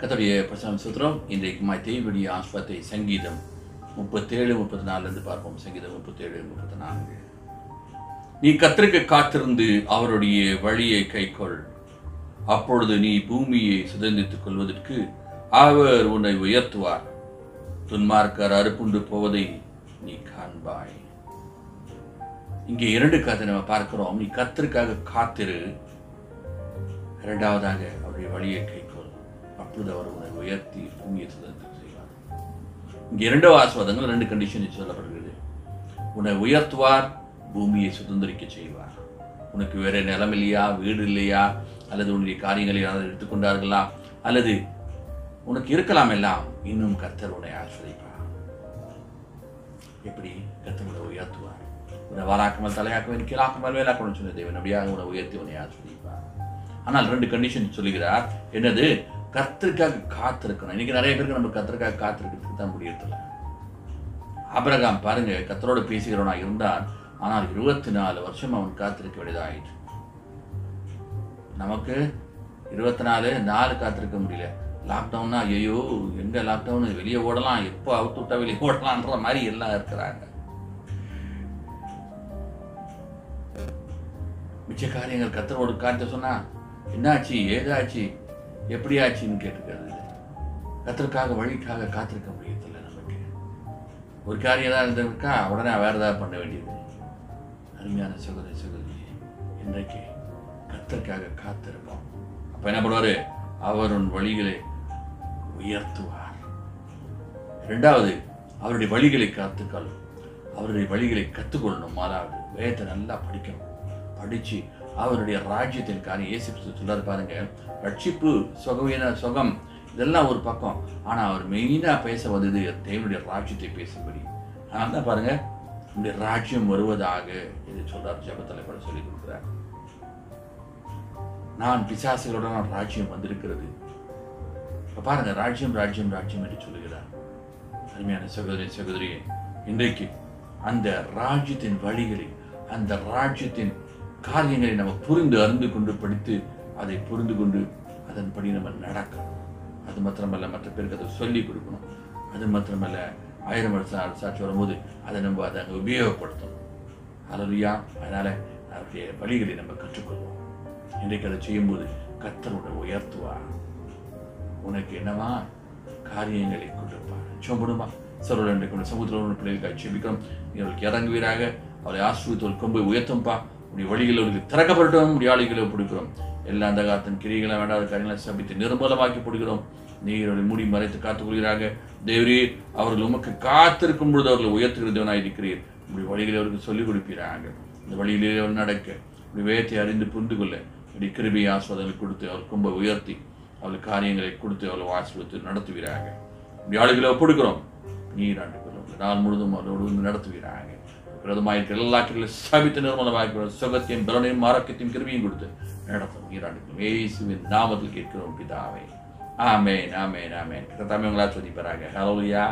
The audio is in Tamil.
கத்தோடைய பிரசனம் சுத்திரம் இன்றைக்கு மாய் தேவடைய ஆஸ்வத்தை சங்கீதம் முப்பத்தேழு முப்பத்தி நாலுலேருந்து பார்ப்போம். சங்கீதம் முப்பத்தேழு முப்பத்தி நான்கு நீ கத்திரிக்க காத்திருந்து அவருடைய வழியை கைக்கொள். அப்பொழுது நீ பூமியை சுதந்தித்துக் கொள்வதற்கு அவர் உன்னை உயர்த்துவார். துன்மார்க்கர் அறுப்புண்டு போவதை நீ காண்பாய். இங்கே இரண்டு கதை நம்ம பார்க்கிறோம். நீ கத்திற்காக காத்திரு. இரண்டாவதாக அவருடைய வழியை கை அப்பொழுது அவர் உன்னை உயர்த்தி பூமியை செய்வார் இங்கே இரண்டாவது ஆஸ்வாதங்கள் ரெண்டு கண்டிஷன் சொல்லப்படுகிறது. உன்னை உயர்த்துவார் பூமியை சுதந்திரிக்க செய்வார். உனக்கு வேற நிலம் இல்லையா வீடு இல்லையா அல்லது உன்னுடைய காரியங்களை யாராவது எடுத்துக்கொண்டார்களா அல்லது உனக்கு இருக்கலாம் எல்லாம் இன்னும் கர்த்தர் உன்னை ஆஸ்வதிப்பார் எப்படி? கர்த்தர் உன்னை உயர்த்துவார். உன்னை வாராக்காமல் தலையாக்குவேன் கீழாக்காமல் வேலாக்கணும்னு சொன்ன தேவன் அப்படியாக உன்னை உயர்த்தி உன்னை ஆஸ்வதிப்பார் ஆனால் ரெண்டு கண்டிஷன் சொல்லுகிறார். என்னது? கர்த்தருக்காக காத்திருக்கணும். இன்னைக்கு நிறைய பேருக்கு நம்ம கர்த்தருக்காக காத்திருக்கிறதுக்கு தான் முடியறதில்ல அபரகாம் பாருங்க கத்தரோடு பேசுகிறவனா இருந்தான். ஆனால் இருபத்தி நாலு வருஷம் அவன் காத்திருக்க வேண்டியதாயிற்று. நமக்கு இருபத்தி நாலு நாலு காத்திருக்க முடியல. லாக்டவுன்னா ஐயோ எங்க லாக்டவுன் வெளியே ஓடலாம் எப்போ அவுத்து விட்டா வெளியே ஓடலான்ற மாதிரி எல்லாம் இருக்கிறாங்க. மிச்ச காரியங்கள் கத்தரோடு காரியத்தை சொன்னா என்னாச்சு ஏதாச்சு? எப்படி ஆச்சுன்னு கேட்டுக்கிறது கத்திற்காக வழிக்காக காத்திருக்க முடியறதில்ல நமக்கு. ஒரு காரியம் ஏதாவது இருந்திருக்கா உடனே வேற ஏதாவது பண்ண வேண்டியது. அருமையான சகோதரி சகோதரி இன்றைக்கு கத்திற்காக காத்திருப்போம். அப்ப என்ன பண்ணுவாரு? அவர் உன் வழிகளை உயர்த்துவார். ரெண்டாவது அவருடைய வழிகளை காத்துக்கொள்ளும் அவருடைய வழிகளை கற்றுக்கொள்ளணும் மாறாவது வேதத்தை நல்லா படிக்கணும். படிச்சு அவருடைய ராஜ்யத்தின் காரியம் இயேசு கிறிஸ்து சொல்றாரு பாருங்க. ரட்சிப்பு சுகவீன சுகம் இதெல்லாம் ஒரு பக்கம். ஆனா அவர் மெயினா பேச வந்தது தேவனுடைய ராஜ்யத்தை பேசும்படி. அதனால தான் பாருங்க. நம்முடைய ராஜ்யம் வருவதாக என்று சொல்றார் ஜபத்தில் கூட சொல்லி கொடுக்குறார். நான் பிசாசுகளுடன் ராஜ்யம் வந்திருக்கிறது. இப்போ பாருங்க ராஜ்யம் ராஜ்யம் ராஜ்யம் என்று சொல்லுகிறார். அருமையான சகோதரி சகோதரியே இன்றைக்கு அந்த ராஜ்யத்தின் வழிகளை அந்த ராஜ்யத்தின் காரியங்களை நம்ம புரிந்து அறிந்து கொண்டு படித்து அதை புரிந்து கொண்டு அதன்படி நம்ம நடக்கணும். அது மாத்திரமல்ல மற்ற பேருக்கு அதை சொல்லி கொடுக்கணும். அது மாத்திரமல்ல ஆயிரம் வருஷம் சாட்சி வரும்போது அதை நம்ம அதை அங்கே உபயோகப்படுத்தணும். அலலுயா அதனால் அவருடைய வழிகளை நம்ம கற்றுக்கொள்வோம். இன்றைக்கு அதை செய்யும்போது கத்தரோட உயர்த்துவார். உனக்கு என்னவா? காரியங்களை கொடுப்பார். சோம்படுமா சரோட கொண்டு சமுத்திரம் பிள்ளைகளுக்காக செபிக்கிறோம் இவர்களுக்கு இறங்குவீராக. அவளை ஆசிரியத்தோல் கொம்பை உயர்த்தும்பா. உடைய வழிகள் அவர்களுக்கு திறக்கப்படட்டும் முடியாளிகளை பிடிக்கிறோம். எல்லா அந்த காலத்தின் கிரிகளை வேண்டாத காரியங்களை சபித்து நிர்மூலமாக்கி பிடிக்கிறோம். அவரை மூடி மறைத்து காத்துக்கொள்கிறாங்க தேவரே அவர்கள் உமக்கு காத்திருக்கும் பொழுது அவர்களை உயர்த்துகிற தேவனாய் இருக்கிறீர். இப்படி வழிகளை அவருக்கு சொல்லிக் கொடுப்பீராங்க இந்த வழியிலே அவர் நடக்க இப்படி வேத்தை அறிந்து புரிந்து கொள்ள இப்படி கிருபி ஆஸ்வாதங்களை கொடுத்து அவர் கும்ப உயர்த்தி அவளுக்கு காரியங்களை கொடுத்து அவளை ஆசிர்வத்து நடத்துவீராங்க இப்படி ஆளுகளை ஒப்படுக்கிறோம் நீர் ஆண்டு நாள் முழுதும் அவரோடு நடத்துவீராங்க பிரதமாயிருக்கிற எல்லா கிரிகளும் சபித்து நிர்மலமாயிருக்கிற சுகத்தையும் பலனையும் ஆரோக்கியத்தையும் கிருமியும் கொடுத்து நடத்தும் நீராண்டுக்கும் ஏசுவின் நாமத்தில் கேட்கிறோம் பிதாவே. ஆமேன் ஆமேன் ஆமேன். கத்தாமே உங்களா சொல்லிப்பாராங்க ஹலோயா